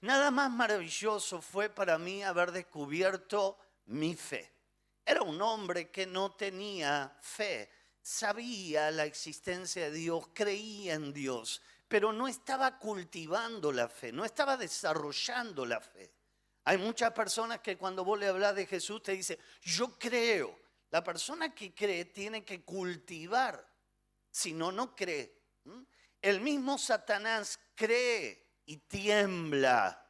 Nada más maravilloso fue para mí haber descubierto mi fe. Era un hombre que no tenía fe, sabía la existencia de Dios, creía en Dios, pero no estaba cultivando la fe, no estaba desarrollando la fe. Hay muchas personas que cuando vos le hablas de Jesús te dicen, yo creo. La persona que cree tiene que cultivar, si no, no cree. El mismo Satanás cree y tiembla.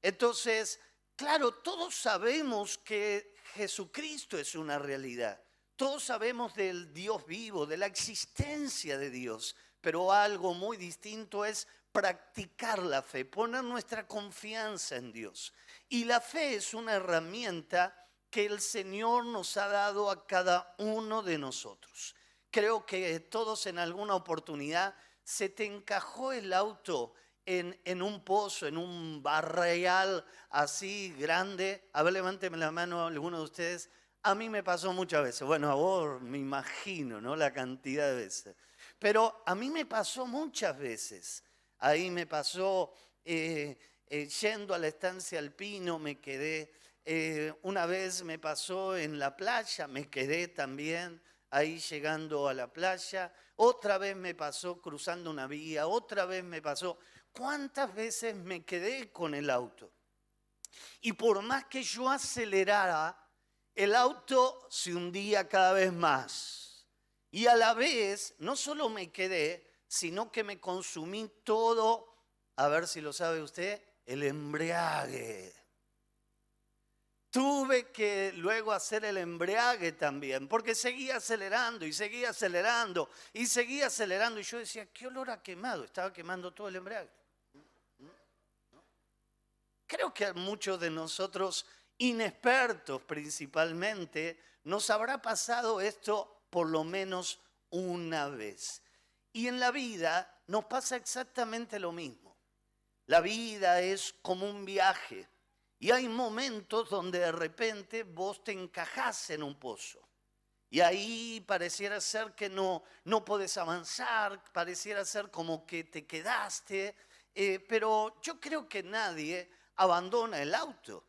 Entonces, claro, todos sabemos que Jesucristo es una realidad. Todos sabemos del Dios vivo, de la existencia de Dios, pero algo muy distinto es practicar la fe, poner nuestra confianza en Dios. Y la fe es una herramienta que el Señor nos ha dado a cada uno de nosotros. Creo que todos en alguna oportunidad se te encajó el auto en, en, un pozo, en un barreal así grande. A ver, levánteme la mano alguno de ustedes. A mí me pasó muchas veces. Bueno, a vos me imagino, ¿no? La cantidad de veces. Pero a mí me pasó muchas veces. Ahí me pasó eh, eh, yendo a la estancia alpino, me quedé. Eh, una vez me pasó en la playa, me quedé también ahí llegando a la playa. Otra vez me pasó cruzando una vía, otra vez me pasó. ¿Cuántas veces me quedé con el auto? Y por más que yo acelerara, el auto se hundía cada vez más. Y a la vez, no solo me quedé, sino que me consumí todo, a ver si lo sabe usted, el embriague. Tuve que luego hacer el embriague también, porque seguía acelerando y seguía acelerando y seguía acelerando. Y yo decía, ¿qué olor ha quemado? Estaba quemando todo el embriague. Creo que a muchos de nosotros, inexpertos principalmente, nos habrá pasado esto por lo menos una vez. Y en la vida nos pasa exactamente lo mismo. La vida es como un viaje y hay momentos donde de repente vos te encajás en un pozo. Y ahí pareciera ser que no, no podés avanzar, pareciera ser como que te quedaste, eh, pero yo creo que nadie abandona el auto,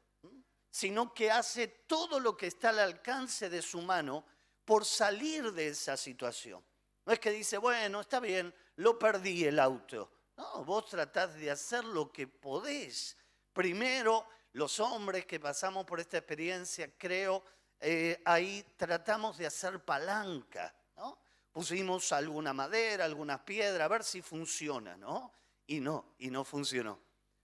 sino que hace todo lo que está al alcance de su mano por salir de esa situación. No es que dice, bueno, está bien, lo perdí el auto. No, vos tratás de hacer lo que podés. Primero, los hombres que pasamos por esta experiencia, creo, eh, ahí tratamos de hacer palanca, ¿no? Pusimos alguna madera, algunas piedras, a ver si funciona, ¿no? Y no, y no funcionó.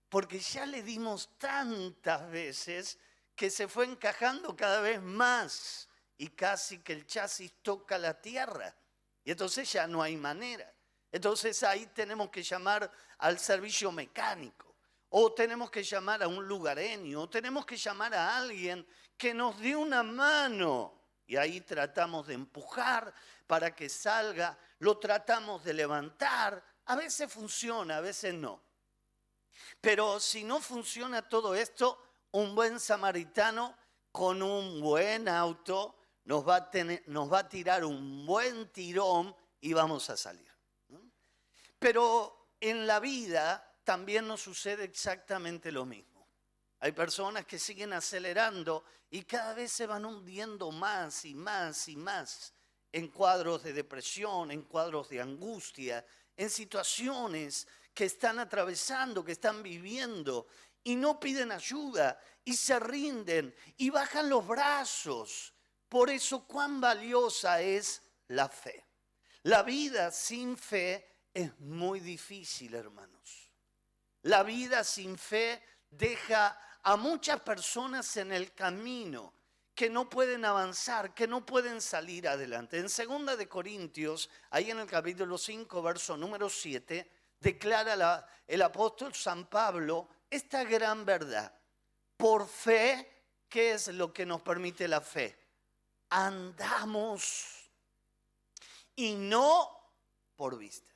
Porque ya le dimos tantas veces que se fue encajando cada vez más y casi que el chasis toca la tierra. Y entonces ya no hay manera. Entonces ahí tenemos que llamar al servicio mecánico, o tenemos que llamar a un lugareño, o tenemos que llamar a alguien que nos dé una mano. Y ahí tratamos de empujar para que salga, lo tratamos de levantar. A veces funciona, a veces no. Pero si no funciona todo esto, un buen samaritano con un buen auto nos va a, tener, nos va a tirar un buen tirón y vamos a salir. Pero en la vida también nos sucede exactamente lo mismo. Hay personas que siguen acelerando y cada vez se van hundiendo más y más y más en cuadros de depresión, en cuadros de angustia, en situaciones que están atravesando, que están viviendo y no piden ayuda y se rinden y bajan los brazos por eso, cuán valiosa es la fe. La vida sin fe es muy difícil, hermanos. La vida sin fe deja a muchas personas en el camino que no pueden avanzar, que no pueden salir adelante. En segunda de Corintios, ahí en el capítulo 5, verso número 7, declara el apóstol San Pablo esta gran verdad. Por fe, ¿qué es lo que nos permite la fe? andamos y no por vista.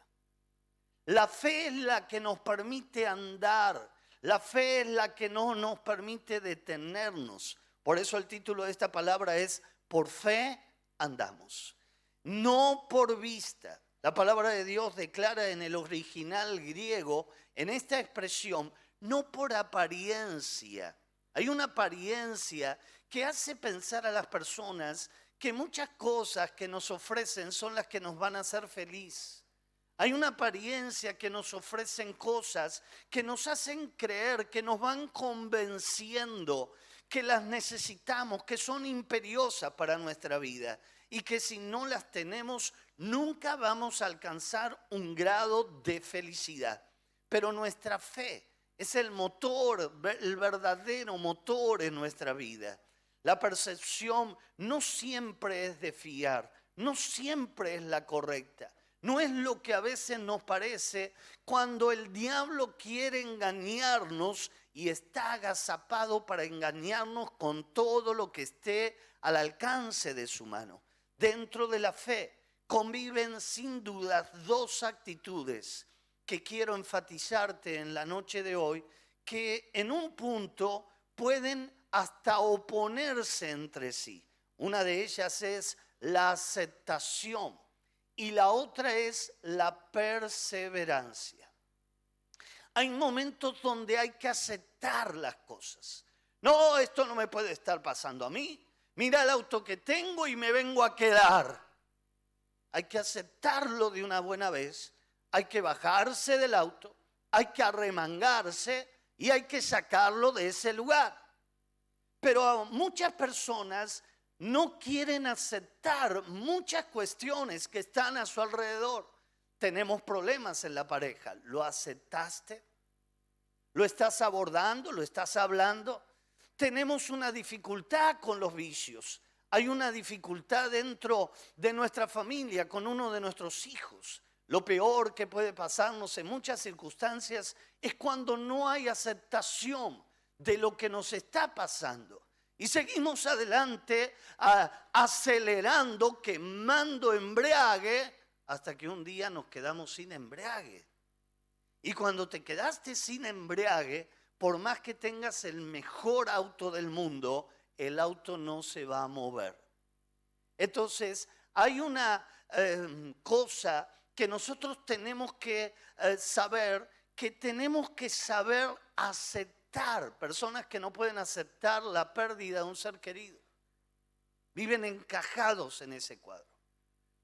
La fe es la que nos permite andar, la fe es la que no nos permite detenernos. Por eso el título de esta palabra es Por fe andamos, no por vista. La palabra de Dios declara en el original griego, en esta expresión, no por apariencia. Hay una apariencia que hace pensar a las personas que muchas cosas que nos ofrecen son las que nos van a hacer feliz. Hay una apariencia que nos ofrecen cosas que nos hacen creer, que nos van convenciendo que las necesitamos, que son imperiosas para nuestra vida y que si no las tenemos nunca vamos a alcanzar un grado de felicidad. Pero nuestra fe es el motor, el verdadero motor en nuestra vida. La percepción no siempre es de fiar, no siempre es la correcta. No es lo que a veces nos parece cuando el diablo quiere engañarnos y está agazapado para engañarnos con todo lo que esté al alcance de su mano. Dentro de la fe conviven sin duda dos actitudes que quiero enfatizarte en la noche de hoy, que en un punto pueden hasta oponerse entre sí. Una de ellas es la aceptación y la otra es la perseverancia. Hay momentos donde hay que aceptar las cosas. No, esto no me puede estar pasando a mí mira el auto que tengo y me vengo a quedar. Hay que aceptarlo de una buena vez, hay que bajarse del auto, hay que arremangarse y hay que sacarlo de ese lugar. Pero muchas personas no quieren aceptar muchas cuestiones que están a su alrededor. Tenemos problemas en la pareja. ¿Lo aceptaste? ¿Lo estás abordando? ¿Lo estás hablando? tenemos una dificultad con los vicios. Hay una dificultad dentro de nuestra familia con uno de nuestros hijos. Lo peor que puede pasarnos en muchas circunstancias es cuando no hay aceptación de lo que nos está pasando. Y seguimos adelante acelerando, quemando embriague, hasta que un día nos quedamos sin embriague. Y cuando te quedaste sin embriague, por más que tengas el mejor auto del mundo, el auto no se va a mover. Entonces, hay una em, cosa que nosotros tenemos que eh, saber, que tenemos que saber aceptar. Personas que no pueden aceptar la pérdida de un ser querido. Viven encajados en ese cuadro.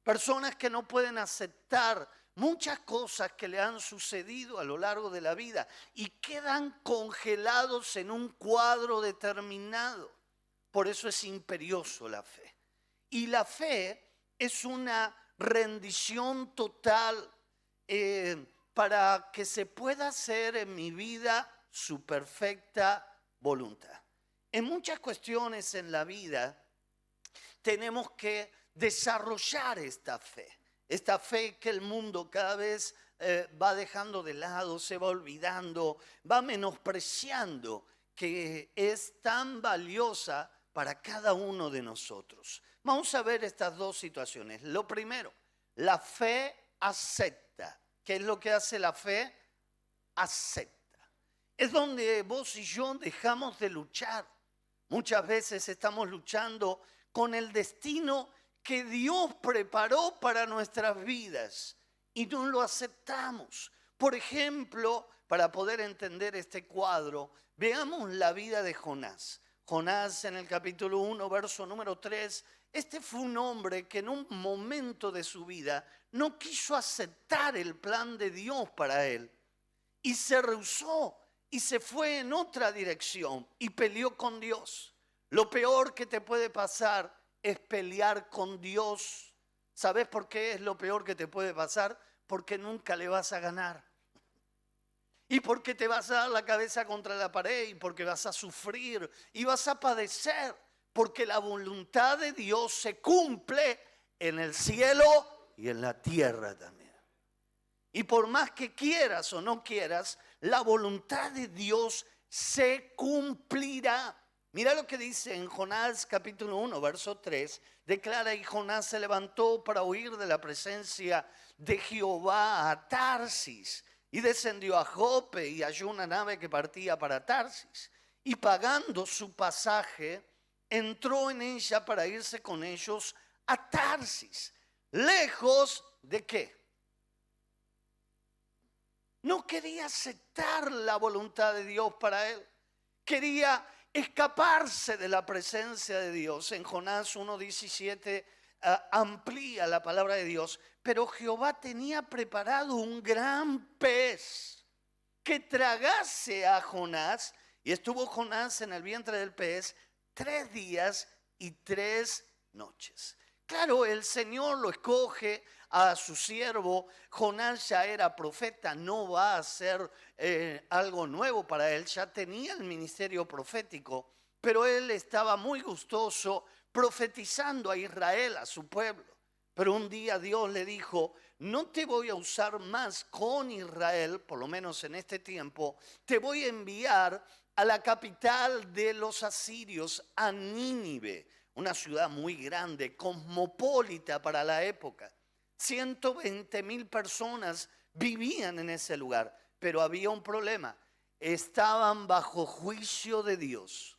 Personas que no pueden aceptar muchas cosas que le han sucedido a lo largo de la vida y quedan congelados en un cuadro determinado. Por eso es imperioso la fe. Y la fe es una rendición total eh, para que se pueda hacer en mi vida su perfecta voluntad. En muchas cuestiones en la vida tenemos que desarrollar esta fe. Esta fe que el mundo cada vez eh, va dejando de lado, se va olvidando, va menospreciando, que es tan valiosa para cada uno de nosotros. Vamos a ver estas dos situaciones. Lo primero, la fe acepta. ¿Qué es lo que hace la fe? Acepta. Es donde vos y yo dejamos de luchar. Muchas veces estamos luchando con el destino que Dios preparó para nuestras vidas y no lo aceptamos. Por ejemplo, para poder entender este cuadro, veamos la vida de Jonás. Jonás en el capítulo 1, verso número 3, este fue un hombre que en un momento de su vida no quiso aceptar el plan de Dios para él y se rehusó y se fue en otra dirección y peleó con Dios. Lo peor que te puede pasar es pelear con Dios. ¿Sabes por qué es lo peor que te puede pasar? Porque nunca le vas a ganar. Y porque te vas a dar la cabeza contra la pared y porque vas a sufrir y vas a padecer. Porque la voluntad de Dios se cumple en el cielo y en la tierra también. Y por más que quieras o no quieras, la voluntad de Dios se cumplirá. Mira lo que dice en Jonás capítulo 1, verso 3. Declara y Jonás se levantó para huir de la presencia de Jehová a Tarsis y descendió a Jope y halló una nave que partía para Tarsis. Y pagando su pasaje, entró en ella para irse con ellos a Tarsis. Lejos de qué? No quería aceptar la voluntad de Dios para él. Quería escaparse de la presencia de Dios. En Jonás 1.17 ah, amplía la palabra de Dios, pero Jehová tenía preparado un gran pez que tragase a Jonás, y estuvo Jonás en el vientre del pez tres días y tres noches. Claro, el Señor lo escoge a su siervo. Jonás ya era profeta, no va a ser eh, algo nuevo para él, ya tenía el ministerio profético, pero él estaba muy gustoso profetizando a Israel, a su pueblo. Pero un día Dios le dijo, no te voy a usar más con Israel, por lo menos en este tiempo, te voy a enviar a la capital de los asirios, a Nínive una ciudad muy grande, cosmopolita para la época. 120 mil personas vivían en ese lugar, pero había un problema. Estaban bajo juicio de Dios.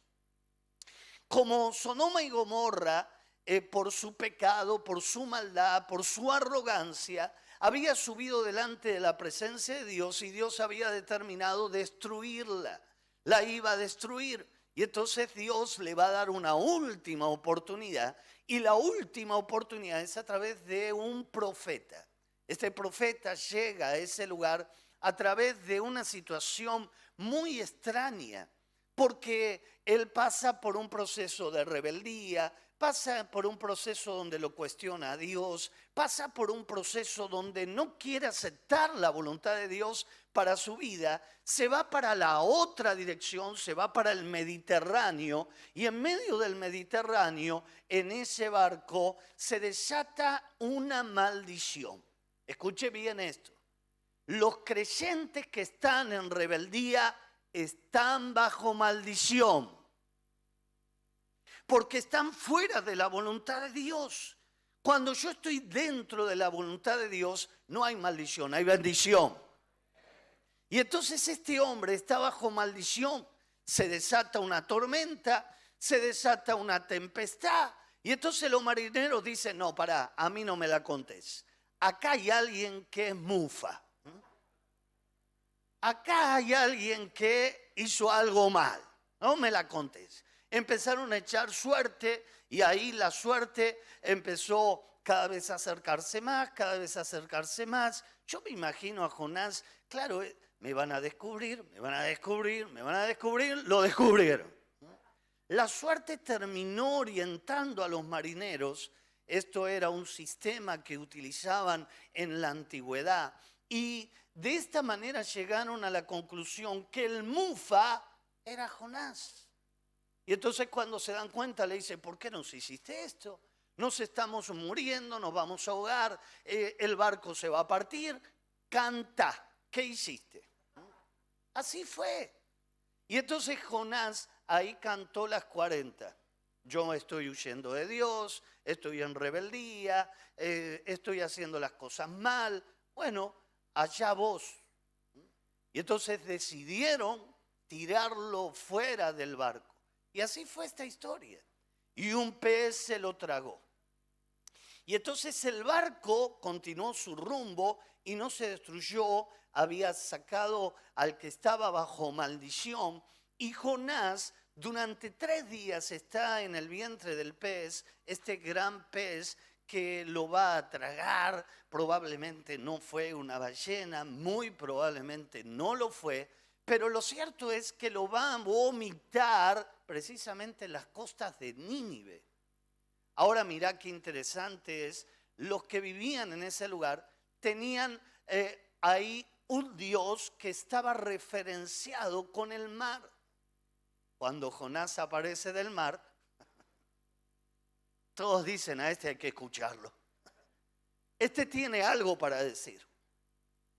Como Sonoma y Gomorra, eh, por su pecado, por su maldad, por su arrogancia, había subido delante de la presencia de Dios y Dios había determinado destruirla. La iba a destruir. Y entonces Dios le va a dar una última oportunidad. Y la última oportunidad es a través de un profeta. Este profeta llega a ese lugar a través de una situación muy extraña, porque él pasa por un proceso de rebeldía, pasa por un proceso donde lo cuestiona a Dios, pasa por un proceso donde no quiere aceptar la voluntad de Dios para su vida, se va para la otra dirección, se va para el Mediterráneo y en medio del Mediterráneo, en ese barco, se desata una maldición. Escuche bien esto. Los creyentes que están en rebeldía están bajo maldición porque están fuera de la voluntad de Dios. Cuando yo estoy dentro de la voluntad de Dios, no hay maldición, hay bendición. Y entonces este hombre está bajo maldición. Se desata una tormenta, se desata una tempestad. Y entonces los marineros dicen, no, para, a mí no me la contés. Acá hay alguien que es mufa. Acá hay alguien que hizo algo mal. No me la contés empezaron a echar suerte y ahí la suerte empezó cada vez a acercarse más, cada vez a acercarse más. Yo me imagino a Jonás, claro, eh, me van a descubrir, me van a descubrir, me van a descubrir, lo descubrieron. La suerte terminó orientando a los marineros, esto era un sistema que utilizaban en la antigüedad, y de esta manera llegaron a la conclusión que el Mufa era Jonás. Y entonces cuando se dan cuenta le dice, ¿por qué nos hiciste esto? Nos estamos muriendo, nos vamos a ahogar, eh, el barco se va a partir. Canta, ¿qué hiciste? Así fue. Y entonces Jonás ahí cantó las 40. Yo estoy huyendo de Dios, estoy en rebeldía, eh, estoy haciendo las cosas mal. Bueno, allá vos. Y entonces decidieron tirarlo fuera del barco. Y así fue esta historia. Y un pez se lo tragó. Y entonces el barco continuó su rumbo y no se destruyó, había sacado al que estaba bajo maldición. Y Jonás durante tres días está en el vientre del pez, este gran pez que lo va a tragar, probablemente no fue una ballena, muy probablemente no lo fue, pero lo cierto es que lo va a vomitar precisamente en las costas de Nínive. Ahora mira qué interesante es, los que vivían en ese lugar tenían eh, ahí un Dios que estaba referenciado con el mar. Cuando Jonás aparece del mar, todos dicen a este hay que escucharlo. Este tiene algo para decir.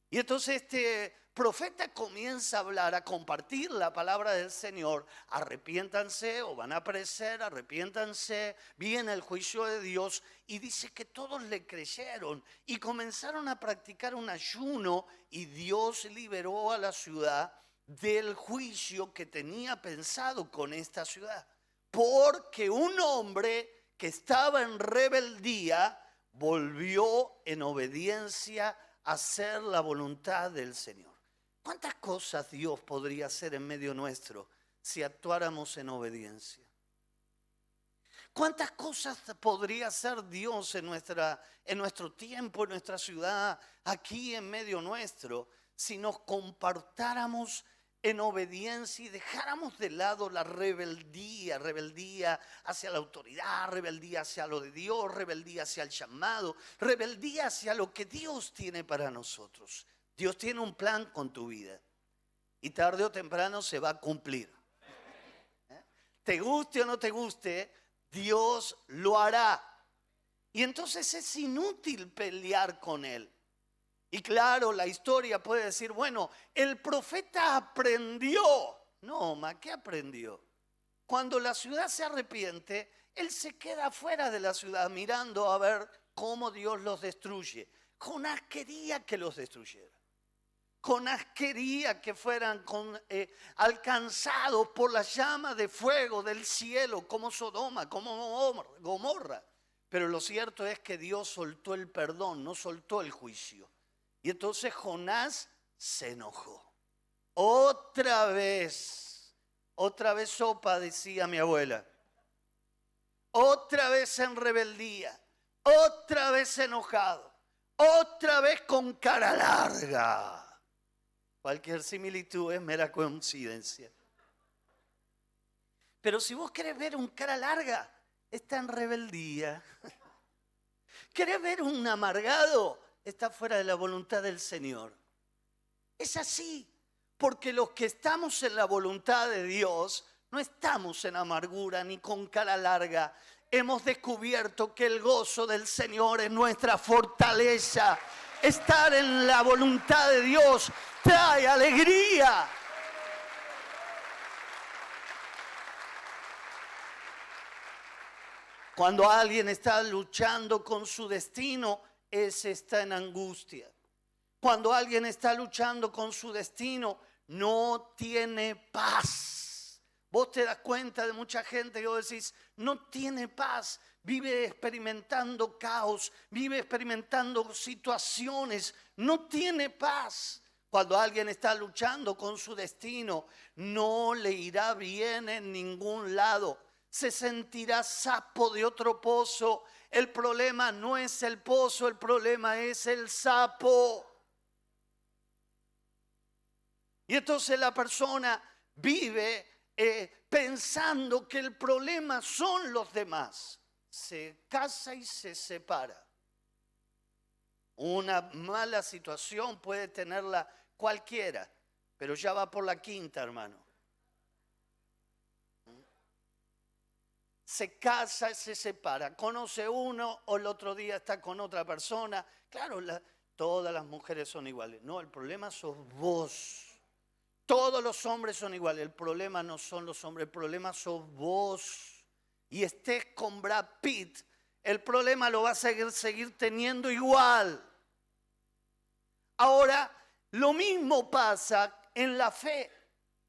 Y entonces este profeta comienza a hablar, a compartir la palabra del Señor, arrepiéntanse o van a perecer, arrepiéntanse, viene el juicio de Dios y dice que todos le creyeron y comenzaron a practicar un ayuno y Dios liberó a la ciudad del juicio que tenía pensado con esta ciudad. Porque un hombre que estaba en rebeldía volvió en obediencia a hacer la voluntad del Señor. ¿Cuántas cosas Dios podría hacer en medio nuestro si actuáramos en obediencia? ¿Cuántas cosas podría hacer Dios en, nuestra, en nuestro tiempo, en nuestra ciudad, aquí en medio nuestro, si nos compartáramos en obediencia y dejáramos de lado la rebeldía, rebeldía hacia la autoridad, rebeldía hacia lo de Dios, rebeldía hacia el llamado, rebeldía hacia lo que Dios tiene para nosotros? Dios tiene un plan con tu vida y tarde o temprano se va a cumplir. ¿Eh? Te guste o no te guste, Dios lo hará. Y entonces es inútil pelear con Él. Y claro, la historia puede decir, bueno, el profeta aprendió. No, ma, ¿qué aprendió? Cuando la ciudad se arrepiente, él se queda fuera de la ciudad mirando a ver cómo Dios los destruye. Jonás quería que los destruyera. Jonás quería que fueran eh, alcanzados por la llama de fuego del cielo, como Sodoma, como Gomorra. Pero lo cierto es que Dios soltó el perdón, no soltó el juicio. Y entonces Jonás se enojó. Otra vez, otra vez sopa, decía mi abuela. Otra vez en rebeldía, otra vez enojado, otra vez con cara larga. Cualquier similitud es mera coincidencia. Pero si vos querés ver un cara larga, está en rebeldía. ¿Querés ver un amargado? Está fuera de la voluntad del Señor. Es así, porque los que estamos en la voluntad de Dios no estamos en amargura ni con cara larga. Hemos descubierto que el gozo del Señor es nuestra fortaleza. Estar en la voluntad de Dios trae alegría. Cuando alguien está luchando con su destino, ese está en angustia. Cuando alguien está luchando con su destino, no tiene paz. Vos te das cuenta de mucha gente que vos decís, no tiene paz, vive experimentando caos, vive experimentando situaciones, no tiene paz. Cuando alguien está luchando con su destino, no le irá bien en ningún lado. Se sentirá sapo de otro pozo. El problema no es el pozo, el problema es el sapo. Y entonces la persona vive eh, pensando que el problema son los demás. Se casa y se separa. Una mala situación puede tenerla cualquiera, pero ya va por la quinta, hermano. Se casa, se separa, conoce uno o el otro día está con otra persona. Claro, todas las mujeres son iguales. No, el problema sos vos. Todos los hombres son iguales. El problema no son los hombres, el problema sos vos. Y estés con Brad Pitt, el problema lo va a seguir, seguir teniendo igual. Ahora, lo mismo pasa en la fe.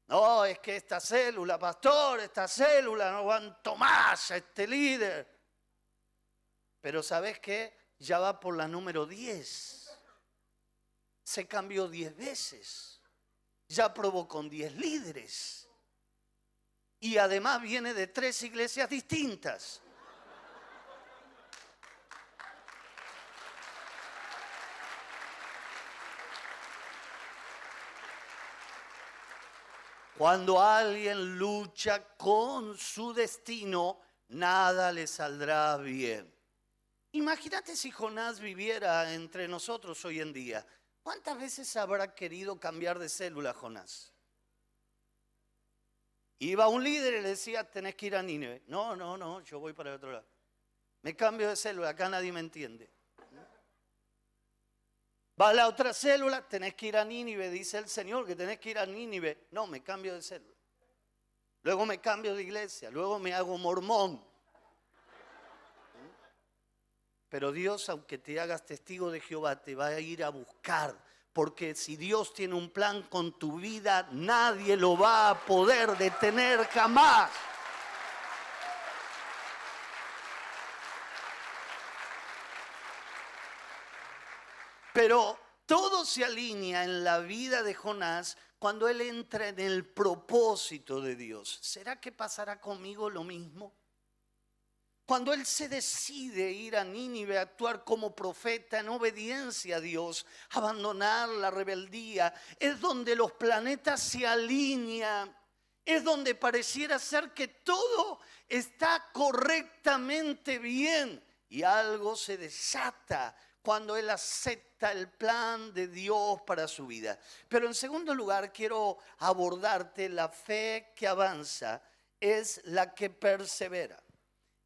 No, es que esta célula, pastor, esta célula no aguanto más a este líder. Pero ¿sabes qué? Ya va por la número 10. Se cambió 10 veces. Ya probó con 10 líderes. Y además viene de tres iglesias distintas. Cuando alguien lucha con su destino, nada le saldrá bien. Imagínate si Jonás viviera entre nosotros hoy en día. ¿Cuántas veces habrá querido cambiar de célula Jonás? Iba un líder y le decía, tenés que ir a Nínive. No, no, no, yo voy para el otro lado. Me cambio de célula, acá nadie me entiende. Va a la otra célula, tenés que ir a Nínive, dice el Señor que tenés que ir a Nínive. No, me cambio de célula. Luego me cambio de iglesia, luego me hago mormón. Pero Dios, aunque te hagas testigo de Jehová, te va a ir a buscar. Porque si Dios tiene un plan con tu vida, nadie lo va a poder detener jamás. Pero todo se alinea en la vida de Jonás cuando él entra en el propósito de Dios. ¿Será que pasará conmigo lo mismo? Cuando él se decide ir a Nínive a actuar como profeta en obediencia a Dios, abandonar la rebeldía, es donde los planetas se alinean, es donde pareciera ser que todo está correctamente bien y algo se desata cuando él acepta el plan de Dios para su vida. Pero en segundo lugar, quiero abordarte la fe que avanza, es la que persevera.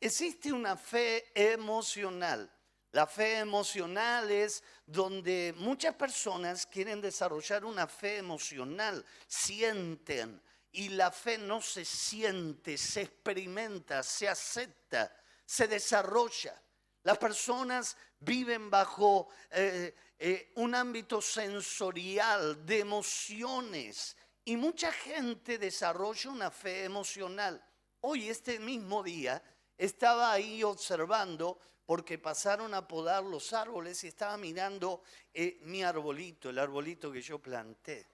Existe una fe emocional. La fe emocional es donde muchas personas quieren desarrollar una fe emocional, sienten, y la fe no se siente, se experimenta, se acepta, se desarrolla. Las personas viven bajo eh, eh, un ámbito sensorial de emociones y mucha gente desarrolla una fe emocional. Hoy, este mismo día, estaba ahí observando porque pasaron a podar los árboles y estaba mirando eh, mi arbolito, el arbolito que yo planté.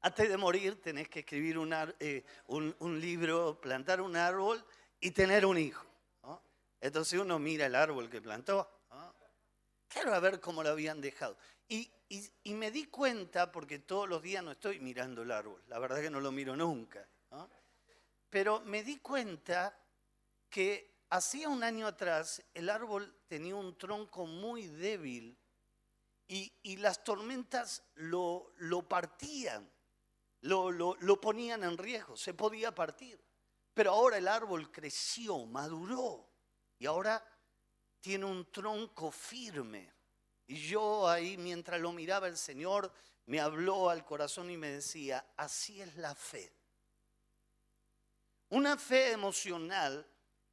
Antes de morir tenés que escribir un, un libro, plantar un árbol y tener un hijo. Entonces uno mira el árbol que plantó. Quiero ver cómo lo habían dejado. Y, me di cuenta, porque todos los días no estoy mirando el árbol, la verdad que no lo miro nunca. Pero me di cuenta que hacía un año atrás el árbol tenía un tronco muy débil y, las tormentas lo, lo partían, lo, lo ponían en riesgo, se podía partir. Pero ahora el árbol creció, maduró y ahora tiene un tronco firme. Y yo ahí, mientras lo miraba el Señor, me habló al corazón y me decía, así es la fe. Una fe emocional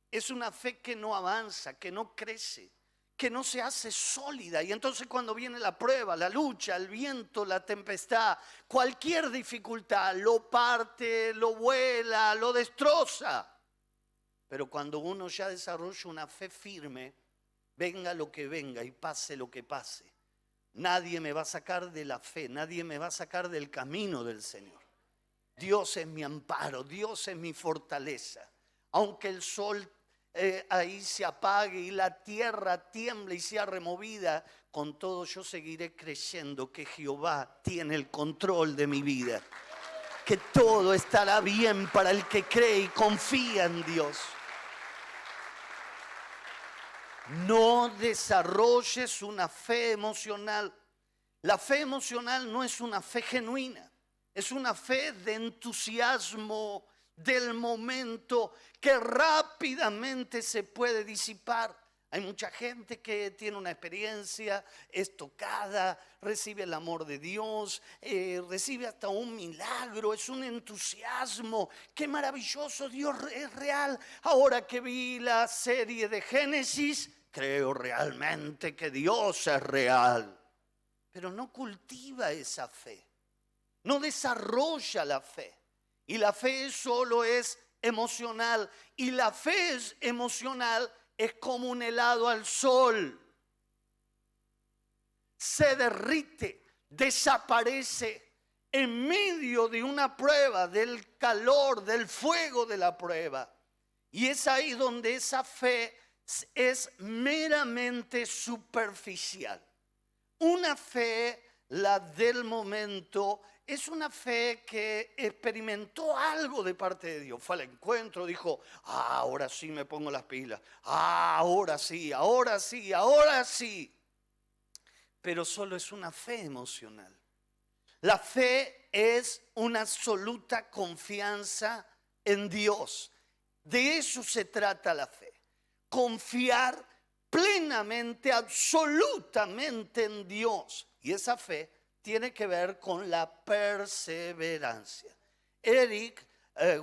es una fe que no avanza, que no crece, que no se hace sólida. Y entonces cuando viene la prueba, la lucha, el viento, la tempestad, cualquier dificultad, lo parte, lo vuela, lo destroza. Pero cuando uno ya desarrolla una fe firme, venga lo que venga y pase lo que pase, nadie me va a sacar de la fe, nadie me va a sacar del camino del Señor. Dios es mi amparo, Dios es mi fortaleza. Aunque el sol eh, ahí se apague y la tierra tiemble y sea removida, con todo yo seguiré creyendo que Jehová tiene el control de mi vida. Que todo estará bien para el que cree y confía en Dios. No desarrolles una fe emocional. La fe emocional no es una fe genuina, es una fe de entusiasmo del momento que rápidamente se puede disipar. Hay mucha gente que tiene una experiencia, es tocada, recibe el amor de Dios, eh, recibe hasta un milagro, es un entusiasmo. Qué maravilloso, Dios es real. Ahora que vi la serie de Génesis, creo realmente que Dios es real, pero no cultiva esa fe, no desarrolla la fe. Y la fe solo es emocional. Y la fe es emocional es como un helado al sol. Se derrite, desaparece en medio de una prueba, del calor, del fuego de la prueba. Y es ahí donde esa fe es meramente superficial. Una fe, la del momento, es una fe que experimentó algo de parte de Dios. Fue al encuentro, dijo, ah, ahora sí me pongo las pilas, ah, ahora sí, ahora sí, ahora sí. Pero solo es una fe emocional. La fe es una absoluta confianza en Dios. De eso se trata la fe confiar plenamente, absolutamente en Dios. Y esa fe tiene que ver con la perseverancia. Eric eh,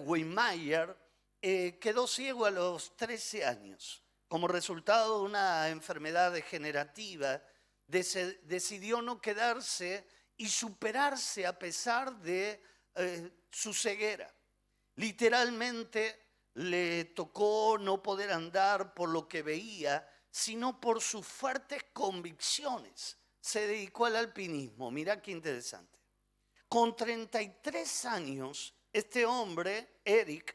eh quedó ciego a los 13 años. Como resultado de una enfermedad degenerativa, decidió no quedarse y superarse a pesar de eh, su ceguera. Literalmente le tocó no poder andar por lo que veía, sino por sus fuertes convicciones. Se dedicó al alpinismo. Mirá qué interesante. Con 33 años, este hombre, Eric,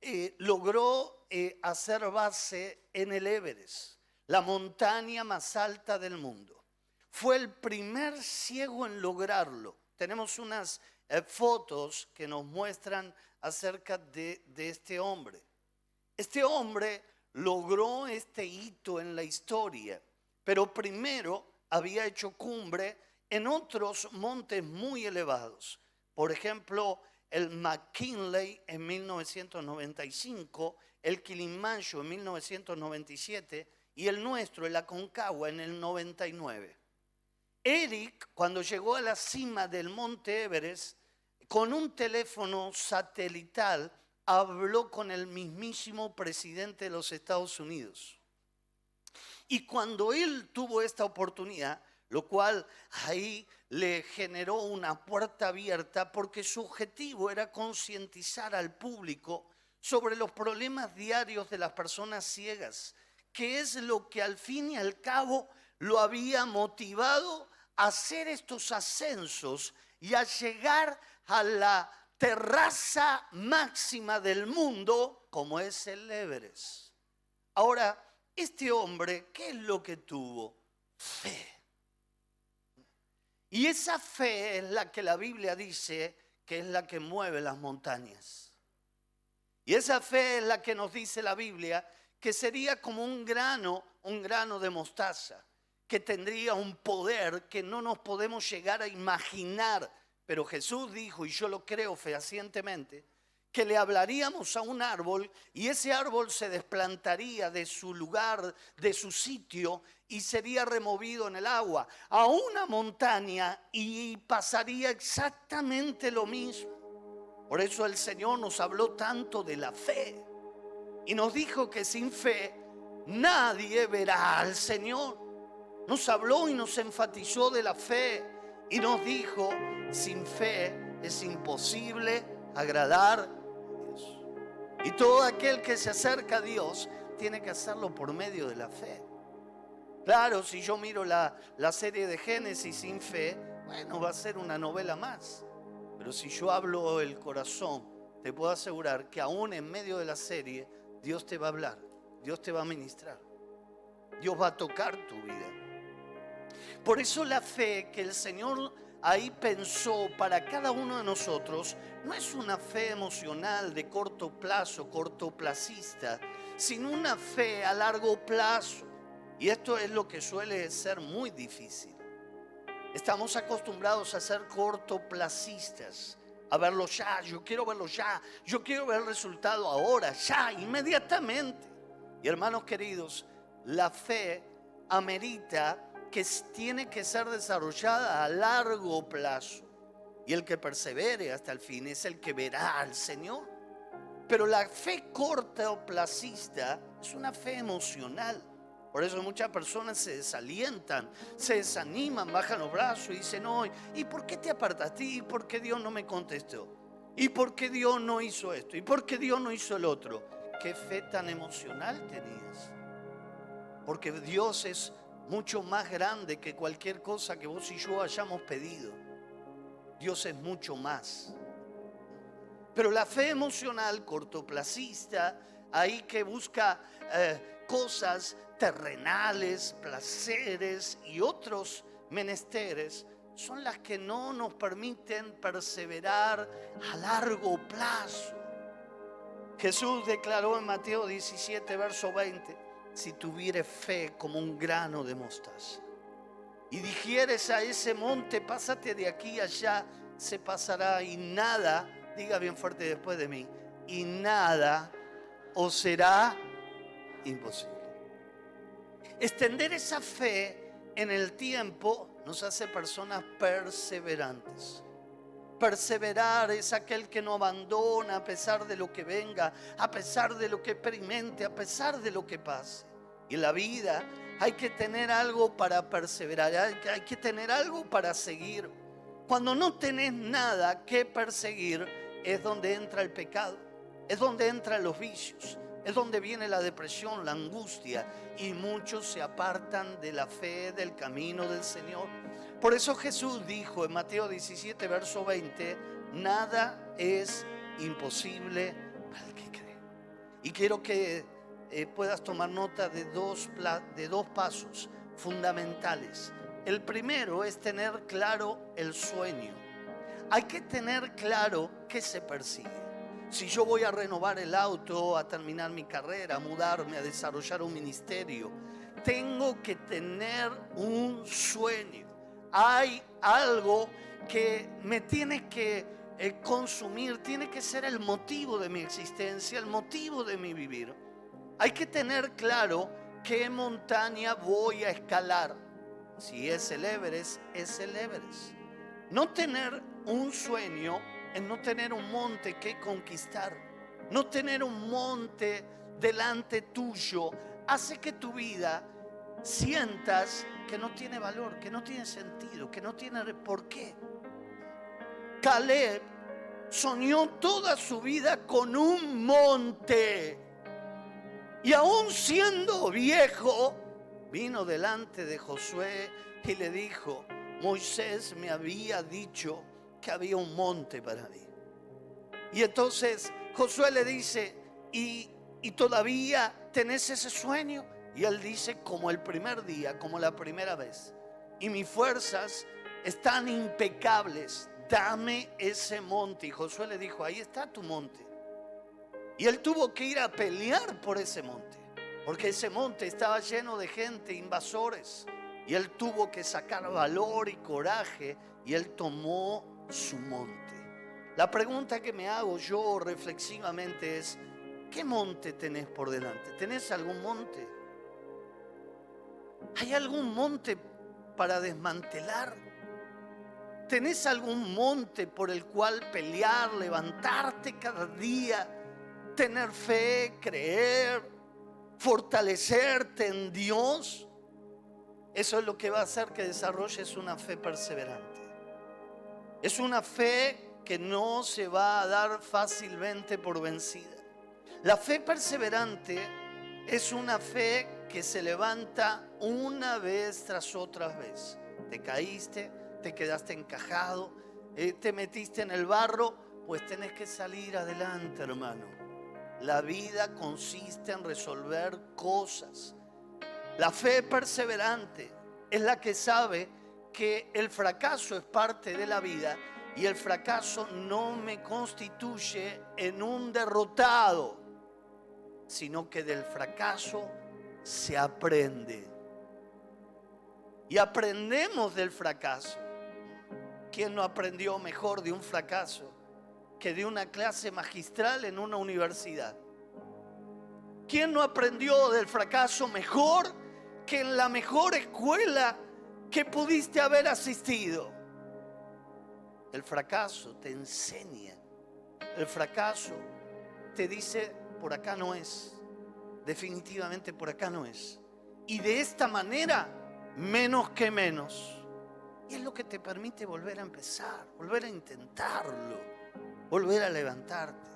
eh, logró eh, hacer base en el Everest, la montaña más alta del mundo. Fue el primer ciego en lograrlo. Tenemos unas eh, fotos que nos muestran acerca de, de este hombre. Este hombre logró este hito en la historia, pero primero había hecho cumbre en otros montes muy elevados. Por ejemplo, el McKinley en 1995, el Kilimanjaro en 1997 y el nuestro, el Aconcagua, en el 99. Eric, cuando llegó a la cima del monte Everest, con un teléfono satelital, habló con el mismísimo presidente de los Estados Unidos. Y cuando él tuvo esta oportunidad, lo cual ahí le generó una puerta abierta porque su objetivo era concientizar al público sobre los problemas diarios de las personas ciegas, que es lo que al fin y al cabo lo había motivado a hacer estos ascensos y a llegar a la terraza máxima del mundo como es el Everest. Ahora, este hombre, ¿qué es lo que tuvo? Fe. Y esa fe es la que la Biblia dice que es la que mueve las montañas. Y esa fe es la que nos dice la Biblia que sería como un grano, un grano de mostaza, que tendría un poder que no nos podemos llegar a imaginar. Pero Jesús dijo, y yo lo creo fehacientemente, que le hablaríamos a un árbol y ese árbol se desplantaría de su lugar, de su sitio y sería removido en el agua a una montaña y pasaría exactamente lo mismo. Por eso el Señor nos habló tanto de la fe y nos dijo que sin fe nadie verá al Señor. Nos habló y nos enfatizó de la fe y nos dijo, sin fe es imposible agradar y todo aquel que se acerca a Dios tiene que hacerlo por medio de la fe. Claro, si yo miro la, serie de Génesis sin fe, bueno, va a ser una novela más. Pero si yo hablo el corazón, te puedo asegurar que aún en medio de la serie, Dios te va a hablar, Dios te va a ministrar, Dios va a tocar tu vida. Por eso la fe que el Señor ahí pensó para cada uno de nosotros no es una fe emocional de corto plazo, cortoplacista, sino una fe a largo plazo. Y esto es lo que suele ser muy difícil. Estamos acostumbrados a ser cortoplacistas, a verlo ya, yo quiero verlo ya, yo quiero ver el resultado ahora, ya, inmediatamente. Y hermanos queridos, la fe amerita que tiene que ser desarrollada a largo plazo. Y el que persevere hasta el fin es el que verá al Señor. Pero la fe corta o placista es una fe emocional. Por eso muchas personas se desalientan, se desaniman, bajan los brazos y dicen, no, ¿y por qué te apartaste? ¿Y por qué Dios no me contestó? ¿Y por qué Dios no hizo esto? ¿Y por qué Dios no hizo el otro? ¿Qué fe tan emocional tenías? Porque Dios es mucho más grande que cualquier cosa que vos y yo hayamos pedido. Dios es mucho más. Pero la fe emocional cortoplacista, ahí que busca eh, cosas terrenales, placeres y otros menesteres, son las que no nos permiten perseverar a largo plazo. Jesús declaró en Mateo 17, verso 20, si tuvieres fe como un grano de mostaza. Y dijeres a ese monte, pásate de aquí allá, se pasará y nada, diga bien fuerte después de mí, y nada os será imposible. Extender esa fe en el tiempo nos hace personas perseverantes. Perseverar es aquel que no abandona a pesar de lo que venga, a pesar de lo que experimente, a pesar de lo que pase. Y la vida hay que tener algo para perseverar, hay que tener algo para seguir. Cuando no tenés nada que perseguir, es donde entra el pecado, es donde entran los vicios, Es donde viene la depresión, la angustia y muchos se apartan de la fe, del camino del Señor. Por eso Jesús dijo en Mateo 17, verso 20, nada es imposible para el que cree. Y quiero que eh, puedas tomar nota de dos, de dos pasos fundamentales. El primero es tener claro el sueño. Hay que tener claro qué se persigue. Si yo voy a renovar el auto, a terminar mi carrera, a mudarme, a desarrollar un ministerio, tengo que tener un sueño. Hay algo que me tiene que eh, consumir, tiene que ser el motivo de mi existencia, el motivo de mi vivir. Hay que tener claro qué montaña voy a escalar. Si es el Everest, es el Everest. No tener un sueño es no tener un monte que conquistar. No tener un monte delante tuyo hace que tu vida sientas que no tiene valor, que no tiene sentido, que no tiene por qué. Caleb soñó toda su vida con un monte. Y aún siendo viejo, vino delante de Josué y le dijo, Moisés me había dicho que había un monte para mí. Y entonces Josué le dice, ¿y, y todavía tenés ese sueño? Y él dice, como el primer día, como la primera vez. Y mis fuerzas están impecables. Dame ese monte. Y Josué le dijo, ahí está tu monte. Y él tuvo que ir a pelear por ese monte, porque ese monte estaba lleno de gente, invasores. Y él tuvo que sacar valor y coraje y él tomó su monte. La pregunta que me hago yo reflexivamente es, ¿qué monte tenés por delante? ¿Tenés algún monte? ¿Hay algún monte para desmantelar? ¿Tenés algún monte por el cual pelear, levantarte cada día? tener fe, creer, fortalecerte en Dios, eso es lo que va a hacer que desarrolles una fe perseverante. Es una fe que no se va a dar fácilmente por vencida. La fe perseverante es una fe que se levanta una vez tras otra vez. Te caíste, te quedaste encajado, eh, te metiste en el barro, pues tenés que salir adelante, hermano. La vida consiste en resolver cosas. La fe perseverante es la que sabe que el fracaso es parte de la vida y el fracaso no me constituye en un derrotado, sino que del fracaso se aprende. Y aprendemos del fracaso. ¿Quién no aprendió mejor de un fracaso? que de una clase magistral en una universidad. ¿Quién no aprendió del fracaso mejor que en la mejor escuela que pudiste haber asistido? El fracaso te enseña. El fracaso te dice, por acá no es. Definitivamente por acá no es. Y de esta manera, menos que menos. Y es lo que te permite volver a empezar, volver a intentarlo volver a levantarte?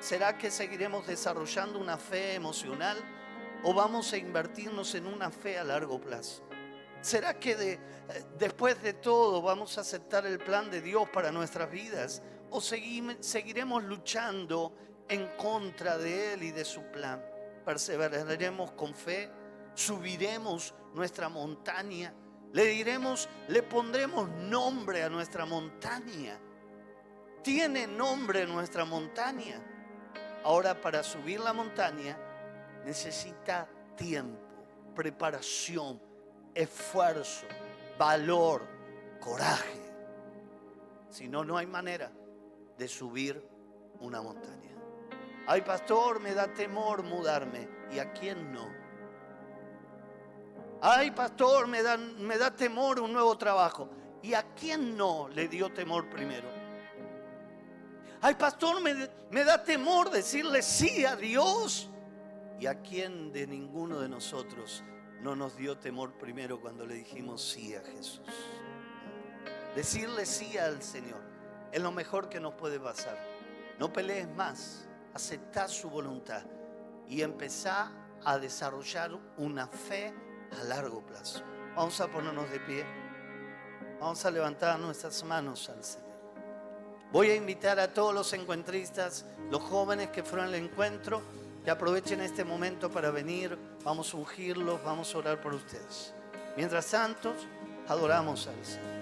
¿Será que seguiremos desarrollando una fe emocional o vamos a invertirnos en una fe a largo plazo? ¿Será que eh, después de todo vamos a aceptar el plan de Dios para nuestras vidas o seguiremos luchando en contra de Él y de su plan? Perseveraremos con fe, subiremos nuestra montaña, le diremos, le pondremos nombre a nuestra montaña tiene nombre nuestra montaña. Ahora para subir la montaña necesita tiempo, preparación, esfuerzo, valor, coraje. Si no, no hay manera de subir una montaña. Ay, pastor, me da temor mudarme. ¿Y a quién no? Ay, pastor, me da, me da temor un nuevo trabajo. ¿Y a quién no le dio temor primero? Ay, pastor, me, da temor decirle sí a Dios. ¿Y a quién de ninguno de nosotros no nos dio temor primero cuando le dijimos sí a Jesús? Decirle sí al Señor es lo mejor que nos puede pasar. No pelees más, acepta su voluntad y empezá a desarrollar una fe a largo plazo. Vamos a ponernos de pie. Vamos a levantar nuestras manos al Señor. Voy a invitar a todos los encuentristas, los jóvenes que fueron al encuentro, que aprovechen este momento para venir. Vamos a ungirlos, vamos a orar por ustedes. Mientras tanto, adoramos al Señor.